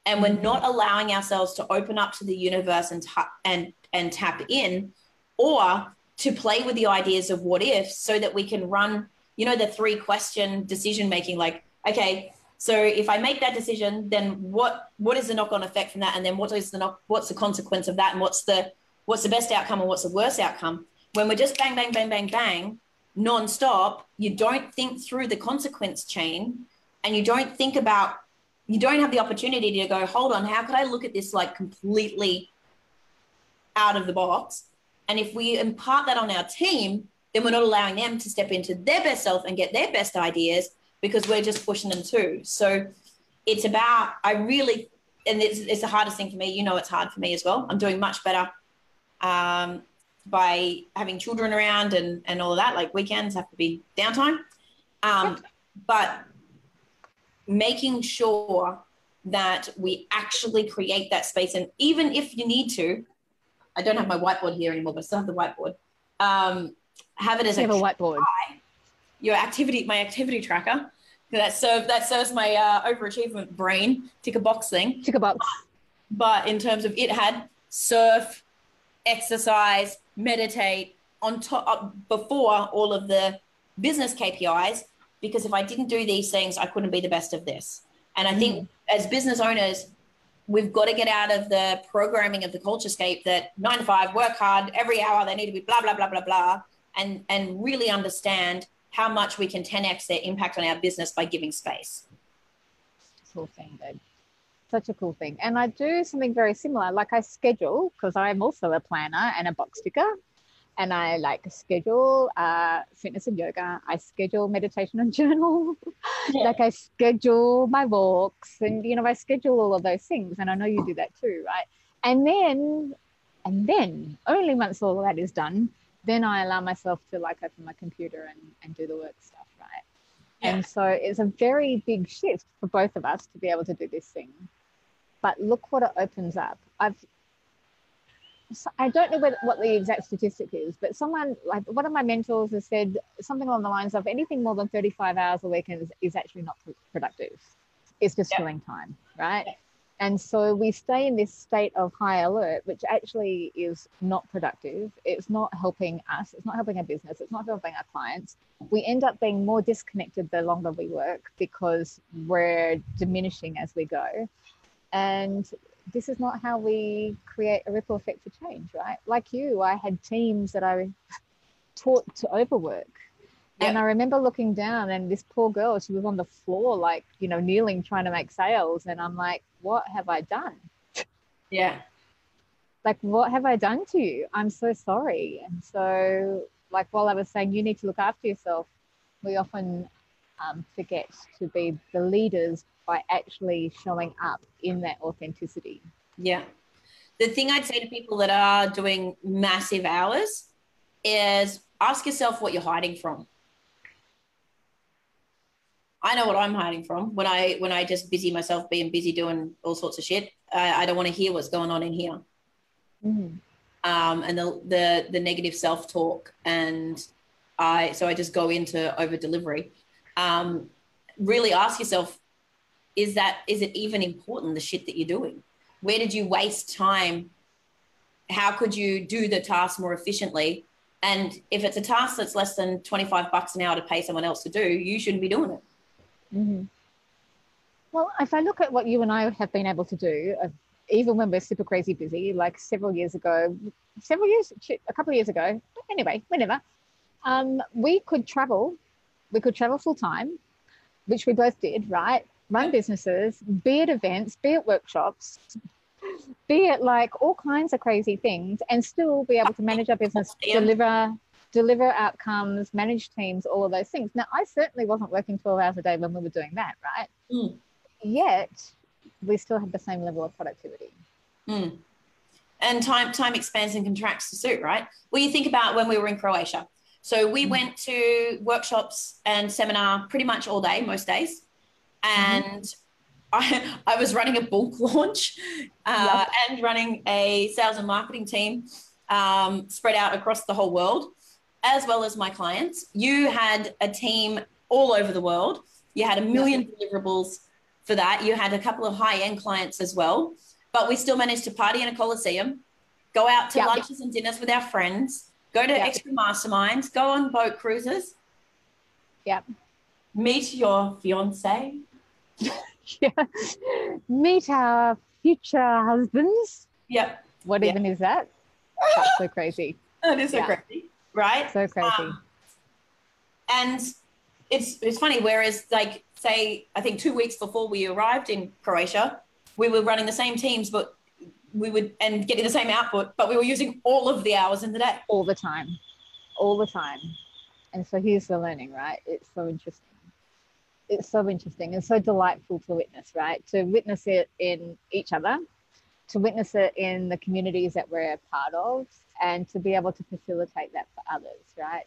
B: and we're mm-hmm. not allowing ourselves to open up to the universe and and and tap in or to play with the ideas of what if so that we can run you know the three question decision making like okay so if I make that decision, then what what is the knock on effect from that, and then what is the knock, what's the consequence of that, and what's the what's the best outcome and what's the worst outcome? When we're just bang bang bang bang bang non-stop, you don't think through the consequence chain, and you don't think about you don't have the opportunity to go, hold on, how could I look at this like completely out of the box? And if we impart that on our team, then we're not allowing them to step into their best self and get their best ideas because we're just pushing them too. So it's about, I really, and it's, it's the hardest thing for me. You know, it's hard for me as well. I'm doing much better um, by having children around and, and all of that. Like weekends have to be downtime. Um, but making sure that we actually create that space. And even if you need to, I don't have my whiteboard here anymore, but I still have the whiteboard. Um, have it as
A: you a, have a whiteboard. Try
B: your activity, my activity tracker. That serves that serves my uh, overachievement brain tick a box thing.
A: Tick a box.
B: But in terms of it had surf, exercise, meditate on top uh, before all of the business KPIs. Because if I didn't do these things, I couldn't be the best of this. And I think mm. as business owners, we've got to get out of the programming of the culture scape that nine to five, work hard, every hour they need to be blah, blah, blah, blah, blah, and, and really understand how much we can 10x their impact on our business by giving space.
A: Cool thing, babe. Such a cool thing. And I do something very similar. Like I schedule, because I'm also a planner and a box ticker. And I like schedule uh, fitness and yoga. I schedule meditation and journal. Yeah. like I schedule my walks and, you know, I schedule all of those things. And I know you do that too, right? And then, and then only once all of that is done, then I allow myself to like open my computer and, and do the work stuff, right? Yeah. And so it's a very big shift for both of us to be able to do this thing. But look what it opens up. I've I don't know what, what the exact statistic is, but someone like one of my mentors has said something along the lines of anything more than 35 hours a week is, is actually not productive. It's just yeah. filling time, right? Yeah. And so we stay in this state of high alert, which actually is not productive. It's not helping us. It's not helping our business. It's not helping our clients. We end up being more disconnected the longer we work because we're diminishing as we go. And this is not how we create a ripple effect for change, right? Like you, I had teams that I taught to overwork and I remember looking down and this poor girl, she was on the floor, like, you know, kneeling, trying to make sales. And I'm like, what have I done?
B: Yeah.
A: Like, what have I done to you? I'm so sorry. And so, like, while I was saying, you need to look after yourself, we often um, forget to be the leaders by actually showing up in that authenticity.
B: Yeah. The thing I'd say to people that are doing massive hours is ask yourself what you're hiding from. I know what I'm hiding from when I when I just busy myself being busy doing all sorts of shit. I, I don't want to hear what's going on in here. Mm-hmm. Um, and the, the the negative self talk, and I so I just go into over delivery. Um, really ask yourself: Is that is it even important the shit that you're doing? Where did you waste time? How could you do the task more efficiently? And if it's a task that's less than 25 bucks an hour to pay someone else to do, you shouldn't be doing it.
A: Mm-hmm. Well, if I look at what you and I have been able to do, even when we're super crazy busy, like several years ago, several years, a couple of years ago, anyway, whenever, um, we could travel, we could travel full time, which we both did, right? Run businesses, be at events, be at workshops, be it like all kinds of crazy things, and still be able to manage our business, deliver deliver outcomes, manage teams, all of those things. Now, I certainly wasn't working 12 hours a day when we were doing that, right? Mm. Yet, we still had the same level of productivity.
B: Mm. And time time expands and contracts to suit, right? Well, you think about when we were in Croatia. So we mm. went to workshops and seminar pretty much all day, most days. And mm-hmm. I, I was running a book launch uh, yep. and running a sales and marketing team um, spread out across the whole world as well as my clients. You had a team all over the world. You had a million deliverables for that. You had a couple of high end clients as well. But we still managed to party in a coliseum, go out to yep. lunches and dinners with our friends, go to yep. extra masterminds, go on boat cruises.
A: Yep.
B: Meet your fiance.
A: yeah. Meet our future husbands.
B: Yep.
A: What yep. even is that? That's so crazy.
B: That is so yeah. crazy right?
A: So crazy. Um,
B: and it's it's funny. Whereas, like, say, I think two weeks before we arrived in Croatia, we were running the same teams, but we would and getting the same output, but we were using all of the hours in the day,
A: all the time, all the time. And so here's the learning, right? It's so interesting. It's so interesting and so delightful to witness, right? To witness it in each other, to witness it in the communities that we're a part of, and to be able to facilitate that for others, right?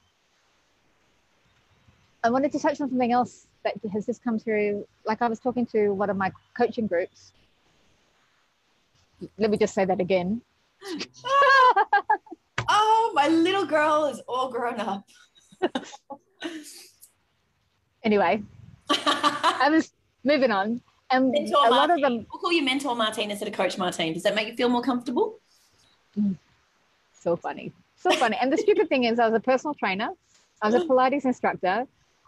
A: I wanted to touch on something else that has just come through. Like I was talking to one of my coaching groups. Let me just say that again.
B: oh, my little girl is all grown up.
A: anyway, I was moving on. And
B: mentor a lot of them. We'll call you Mentor Martine instead of Coach Martine. Does that make you feel more comfortable?
A: Mm so funny. So funny. and the stupid thing is, I was a personal trainer, I was a Pilates instructor,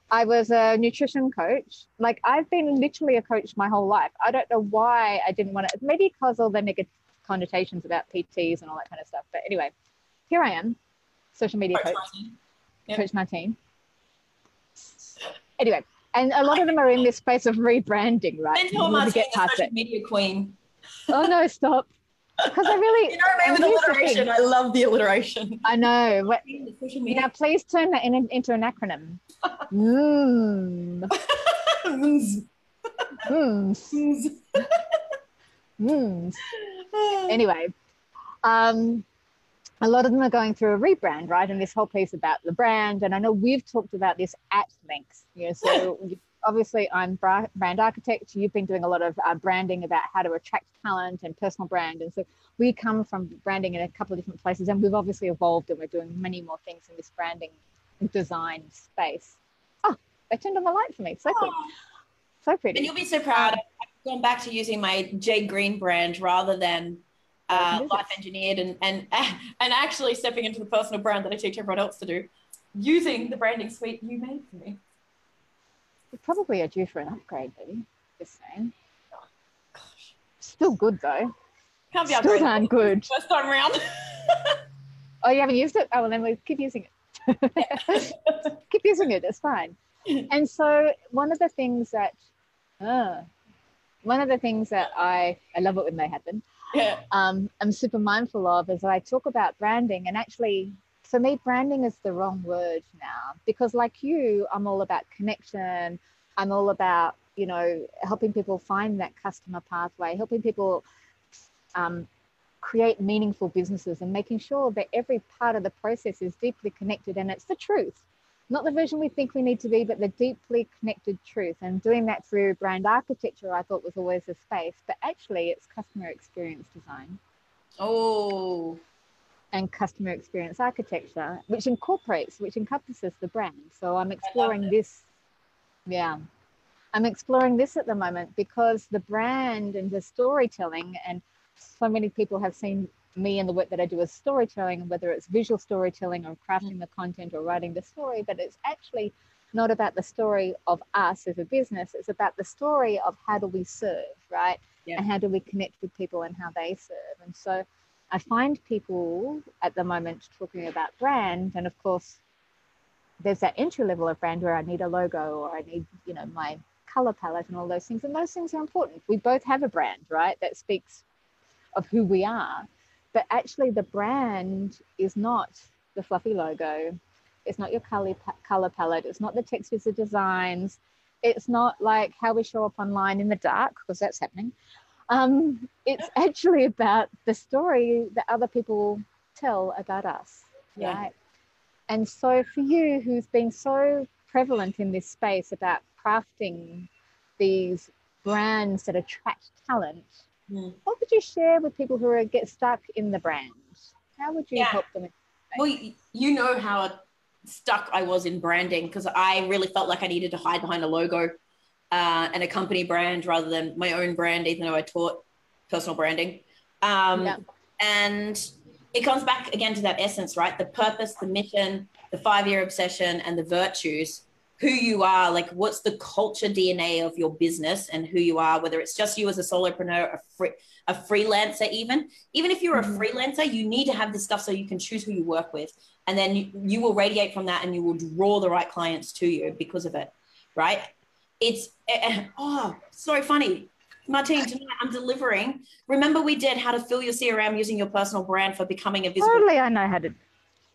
A: I was a nutrition coach. Like, I've been literally a coach my whole life. I don't know why I didn't want to, maybe because all the negative connotations about PTs and all that kind of stuff. But anyway, here I am, social media coach, coach, yep. coach Martine. Anyway, and a lot of them are in this space of rebranding, right?
B: Mentor get past social it. media queen.
A: Oh no, stop because I really
B: you know what I mean with alliteration. I love the alliteration.
A: I know. But, now, please turn that in, into an acronym. Mmm. Mmm. Mmm. Anyway, um, a lot of them are going through a rebrand, right? And this whole piece about the brand. And I know we've talked about this at length. You know, so obviously I'm brand architect. You've been doing a lot of uh, branding about how to attract talent and personal brand. And so we come from branding in a couple of different places and we've obviously evolved and we're doing many more things in this branding design space. Oh, they turned on the light for me. So cool. So pretty.
B: And you'll be so proud. gone back to using my Jade Green brand rather than uh, life engineered and and and actually stepping into the personal brand that I teach everyone else to do, using the branding suite you made for me.
A: We probably are due for an upgrade, maybe. Just saying. Oh, gosh. Still good though.
B: Can't be
A: Still darn good.
B: First time round.
A: oh, you haven't used it? Oh, well, then we keep using it. keep using it. It's fine. And so one of the things that, uh, one of the things that I I love it when they happen. Um, I'm super mindful of is I talk about branding, and actually, for me, branding is the wrong word now because, like you, I'm all about connection. I'm all about you know helping people find that customer pathway, helping people um, create meaningful businesses, and making sure that every part of the process is deeply connected and it's the truth not the version we think we need to be, but the deeply connected truth. And doing that through brand architecture, I thought was always a space, but actually it's customer experience design.
B: Oh.
A: And customer experience architecture, which incorporates, which encompasses the brand. So I'm exploring this. Yeah. I'm exploring this at the moment because the brand and the storytelling, and so many people have seen me and the work that I do is storytelling, whether it's visual storytelling or crafting the content or writing the story, but it's actually not about the story of us as a business. It's about the story of how do we serve, right? Yeah. And how do we connect with people and how they serve. And so I find people at the moment talking about brand, and of course, there's that entry level of brand where I need a logo or I need, you know, my color palette and all those things. And those things are important. We both have a brand, right? That speaks of who we are. But actually, the brand is not the fluffy logo. It's not your color, color palette. It's not the textures or designs. It's not like how we show up online in the dark, because that's happening. Um, it's actually about the story that other people tell about us, yeah. right? And so, for you, who's been so prevalent in this space about crafting these brands that attract talent, Mm. What would you share with people who are get stuck in the brand? How would you yeah. help them?
B: Well, you know how stuck I was in branding because I really felt like I needed to hide behind a logo uh, and a company brand rather than my own brand, even though I taught personal branding. Um, yeah. And it comes back again to that essence, right? The purpose, the mission, the five year obsession, and the virtues who you are, like what's the culture DNA of your business and who you are, whether it's just you as a solopreneur, a, free, a freelancer, even. Even if you're a mm-hmm. freelancer, you need to have this stuff so you can choose who you work with. And then you, you will radiate from that and you will draw the right clients to you because of it, right? It's, uh, oh, so funny. Martine, tonight I'm delivering. Remember, we did how to fill your CRM using your personal brand for becoming a visible.
A: Totally, I know how to.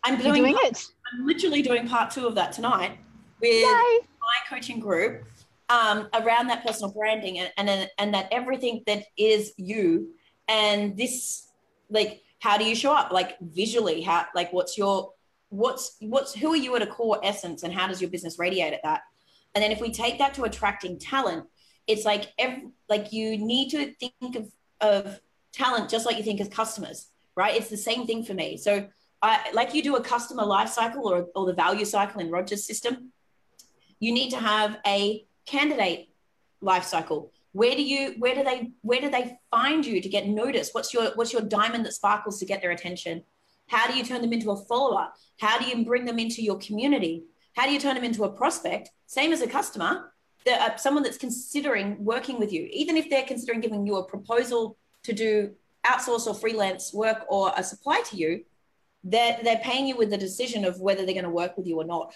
B: I'm doing, doing it. I'm literally doing part two of that tonight with Yay. my coaching group um, around that personal branding and, and and that everything that is you. And this like how do you show up? Like visually how like what's your what's what's who are you at a core essence and how does your business radiate at that? And then if we take that to attracting talent it's like every like you need to think of of talent just like you think of customers right? It's the same thing for me. So I, like you do a customer life cycle or, or the value cycle in Roger's system, you need to have a candidate life cycle. Where do you where do they where do they find you to get noticed? What's your what's your diamond that sparkles to get their attention? How do you turn them into a follower? How do you bring them into your community? How do you turn them into a prospect? Same as a customer uh, someone that's considering working with you. Even if they're considering giving you a proposal to do outsource or freelance work or a supply to you they're, they're paying you with the decision of whether they're going to work with you or not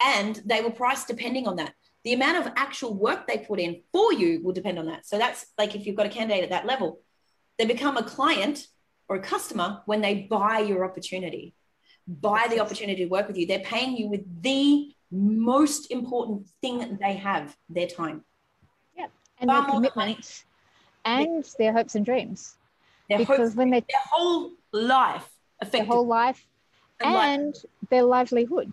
B: and they will price depending on that. The amount of actual work they put in for you will depend on that. So that's like if you've got a candidate at that level, they become a client or a customer when they buy your opportunity, buy the opportunity to work with you. They're paying you with the most important thing they have their time.
A: Yeah. And Far their commitment and their hopes and dreams.
B: Their because hopes, when they their whole life affected.
A: Their whole life and, and life. their livelihood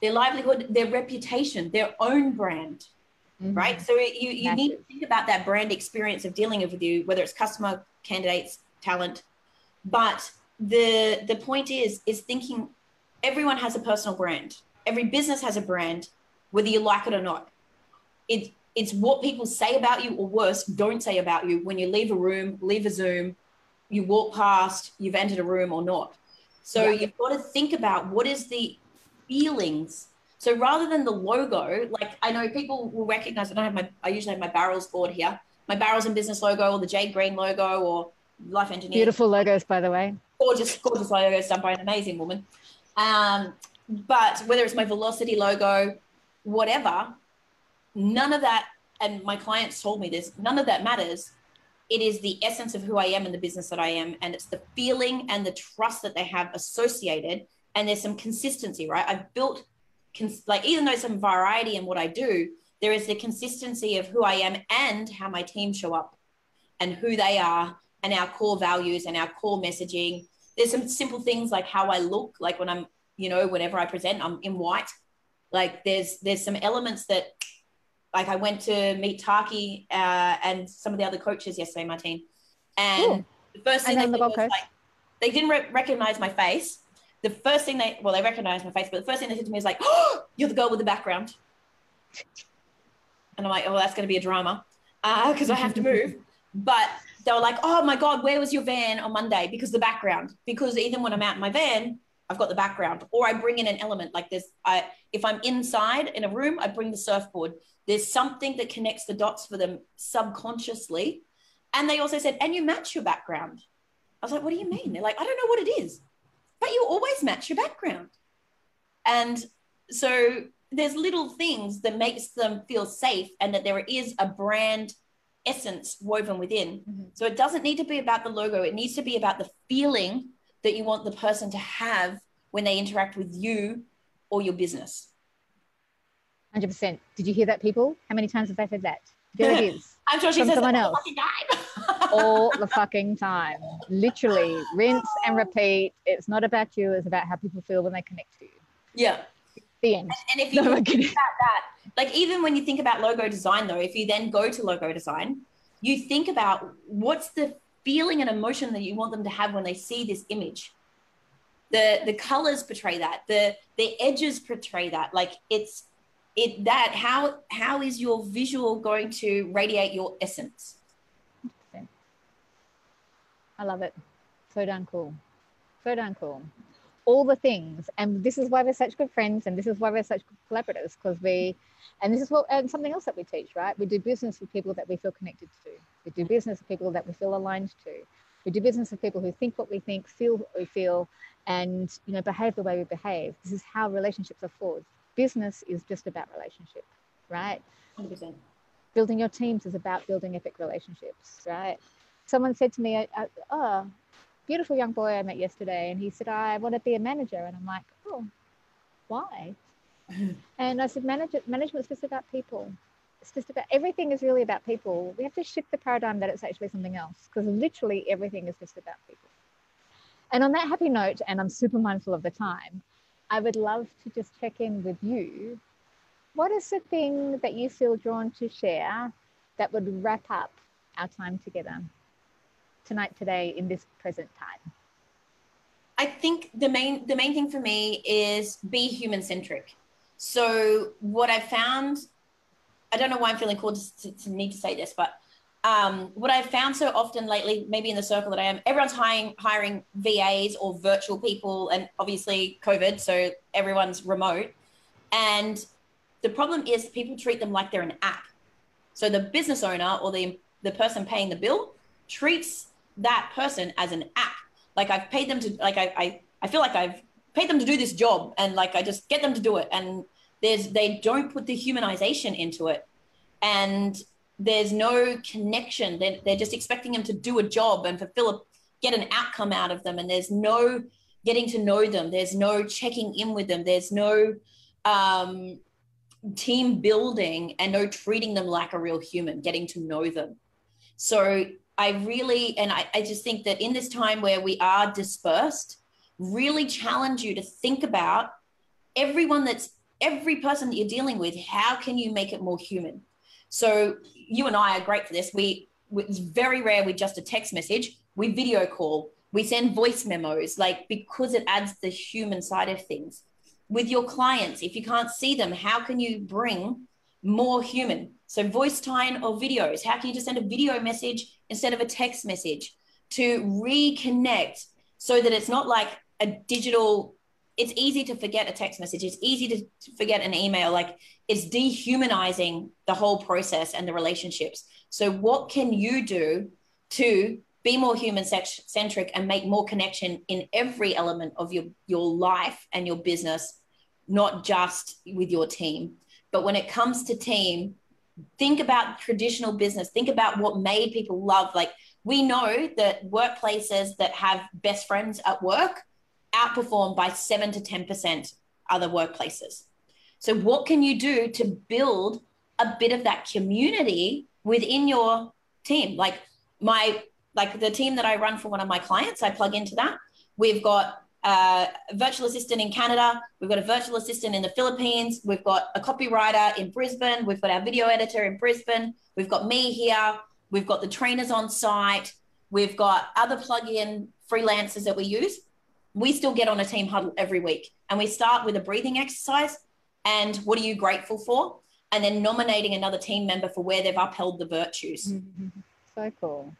B: their livelihood, their reputation, their own brand, mm-hmm. right? So you, you need to think about that brand experience of dealing with you, whether it's customer, candidates, talent. But the the point is is thinking everyone has a personal brand. Every business has a brand, whether you like it or not. It it's what people say about you or worse don't say about you when you leave a room leave a zoom you walk past you've entered a room or not so yeah. you've got to think about what is the feelings so rather than the logo like i know people will recognize that i don't have my i usually have my barrels board here my barrels and business logo or the jade green logo or life engineer
A: beautiful logos by the way
B: gorgeous gorgeous logos done by an amazing woman um, but whether it's my velocity logo whatever none of that, and my clients told me this, none of that matters. It is the essence of who I am and the business that I am. And it's the feeling and the trust that they have associated. And there's some consistency, right? I've built, cons- like, even though some variety in what I do, there is the consistency of who I am and how my team show up and who they are and our core values and our core messaging. There's some simple things like how I look, like when I'm, you know, whenever I present, I'm in white. Like there's there's some elements that like I went to meet Taki uh, and some of the other coaches yesterday, Martine. And Ooh. the first thing they did was like, they didn't re- recognize my face. The first thing they, well, they recognized my face, but the first thing they said to me is like, oh, you're the girl with the background. And I'm like, oh, well, that's going to be a drama because uh, I have to move. but they were like, oh my God, where was your van on Monday? Because the background, because even when I'm out in my van, I've got the background, or I bring in an element like this. I, if I'm inside in a room, I bring the surfboard. There's something that connects the dots for them subconsciously. And they also said, and you match your background. I was like, what do you mean? They're like, I don't know what it is, but you always match your background. And so there's little things that makes them feel safe and that there is a brand essence woven within. Mm-hmm. So it doesn't need to be about the logo. It needs to be about the feeling that you want the person to have when they interact with you or your business.
A: 100%. Did you hear that, people? How many times have I said that? There it is.
B: I'm sure she says someone else.
A: All the fucking time. Literally, rinse and repeat. It's not about you, it's about how people feel when they connect to you.
B: Yeah.
A: The end.
B: And, and if you no, think about that, like even when you think about logo design, though, if you then go to logo design, you think about what's the feeling and emotion that you want them to have when they see this image. The the colors portray that. The the edges portray that. Like it's it that how how is your visual going to radiate your essence
A: i love it. So darn cool. So darn cool. All the things. And this is why we're such good friends and this is why we're such good collaborators because we and this is what and something else that we teach right? We do business with people that we feel connected to. We do business with people that we feel aligned to. We do business with people who think what we think feel what we feel and you know behave the way we behave. This is how relationships are forged. Business is just about relationship, right? 100%. Building your teams is about building epic relationships, right? Someone said to me, uh, uh, "Oh, beautiful young boy I met yesterday," and he said, "I want to be a manager," and I'm like, "Oh, why?" and I said, "Manage- "Management's just about people. It's just about everything is really about people. We have to shift the paradigm that it's actually something else because literally everything is just about people." And on that happy note, and I'm super mindful of the time, I would love to just check in with you. What is the thing that you feel drawn to share that would wrap up our time together tonight, today, in this present time?
B: I think the main the main thing for me is be human centric. So what I found, I don't know why I'm feeling called to, to, need to say this, but um, what I've found so often lately, maybe in the circle that I am, everyone's hiring hiring VAs or virtual people, and obviously COVID, so everyone's remote. And the problem is people treat them like they're an app. So the business owner or the the person paying the bill treats that person as an app. Like I've paid them to like I I, I feel like I've paid them to do this job and like I just get them to do it. And there's they don't put the humanization into it. And there's no connection. They're, they're just expecting them to do a job and fulfill a, get an outcome out of them. And there's no getting to know them. There's no checking in with them. There's no um, team building and no treating them like a real human, getting to know them. So I really, and I, I just think that in this time where we are dispersed, really challenge you to think about everyone that's every person that you're dealing with, how can you make it more human? So you and I are great for this. We it's very rare with just a text message. We video call. We send voice memos, like because it adds the human side of things. With your clients, if you can't see them, how can you bring more human? So voice time or videos. How can you just send a video message instead of a text message to reconnect so that it's not like a digital it's easy to forget a text message. It's easy to forget an email. Like it's dehumanizing the whole process and the relationships. So, what can you do to be more human centric and make more connection in every element of your, your life and your business, not just with your team? But when it comes to team, think about traditional business, think about what made people love. Like, we know that workplaces that have best friends at work outperform by 7 to 10% other workplaces. So, what can you do to build a bit of that community within your team? Like, my like the team that I run for one of my clients, I plug into that. We've got a virtual assistant in Canada. We've got a virtual assistant in the Philippines. We've got a copywriter in Brisbane. We've got our video editor in Brisbane. We've got me here. We've got the trainers on site. We've got other plug-in freelancers that we use we still get on a team huddle every week and we start with a breathing exercise and what are you grateful for and then nominating another team member for where they've upheld the virtues mm-hmm.
A: so cool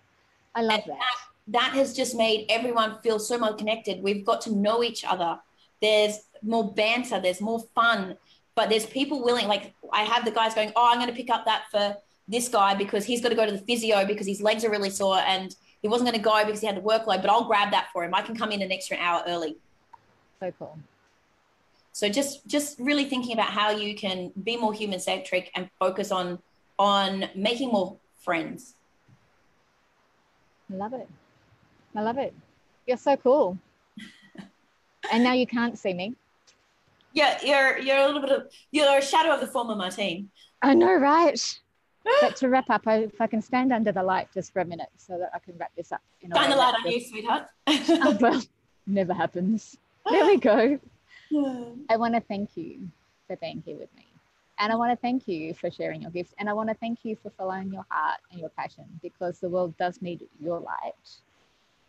A: i love that. that
B: that has just made everyone feel so more connected we've got to know each other there's more banter there's more fun but there's people willing like i have the guys going oh i'm going to pick up that for this guy because he's got to go to the physio because his legs are really sore and he wasn't going to go because he had the workload, but I'll grab that for him. I can come in an extra hour early.
A: So cool.
B: So just just really thinking about how you can be more human centric and focus on on making more friends.
A: Love it. I love it. You're so cool. and now you can't see me.
B: Yeah, you're you're a little bit of you're a shadow of the former Martine.
A: I know, right? but to wrap up, I, if I can stand under the light just for a minute so that I can wrap this up.
B: Shine the light on you, sweetheart.
A: oh, well, never happens. There we go. I want to thank you for being here with me. And I want to thank you for sharing your gifts. And I want to thank you for following your heart and your passion because the world does need your light.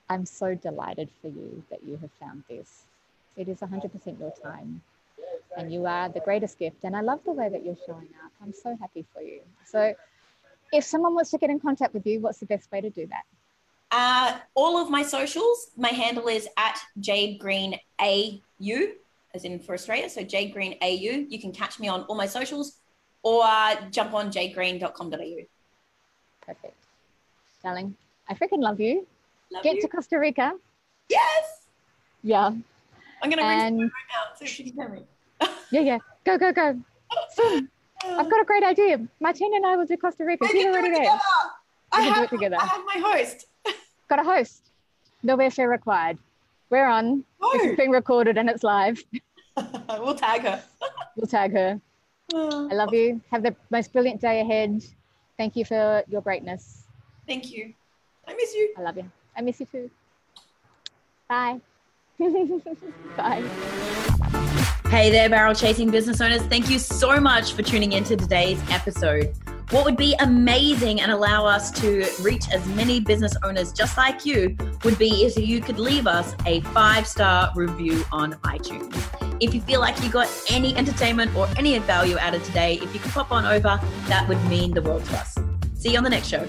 A: I'm so delighted for you that you have found this. It is 100% your time and you are the greatest gift. And I love the way that you're showing up. I'm so happy for you. So, if someone wants to get in contact with you, what's the best way to do that?
B: Uh, all of my socials, my handle is at Jade Green AU, as in for Australia. So Jade Green AU. You can catch me on all my socials or uh, jump on jadegreen.com.au.
A: Perfect. Darling, I freaking love you.
B: Love
A: Get
B: you.
A: to Costa Rica.
B: Yes.
A: Yeah.
B: I'm gonna and... right now so she can hear me.
A: yeah, yeah. Go, go, go. Soon. I've got a great idea. Martina and I will do Costa Rica.
B: We can already there. I have, do it together. I have my host.
A: got a host. No airfare required. We're on. This is being recorded and it's live.
B: we'll tag her.
A: we'll tag her. I love you. Have the most brilliant day ahead. Thank you for your greatness.
B: Thank you. I miss you.
A: I love you. I miss you too. Bye. Bye.
B: Hey there, barrel chasing business owners. Thank you so much for tuning into today's episode. What would be amazing and allow us to reach as many business owners just like you would be if you could leave us a five star review on iTunes. If you feel like you got any entertainment or any value out of today, if you could pop on over, that would mean the world to us. See you on the next show.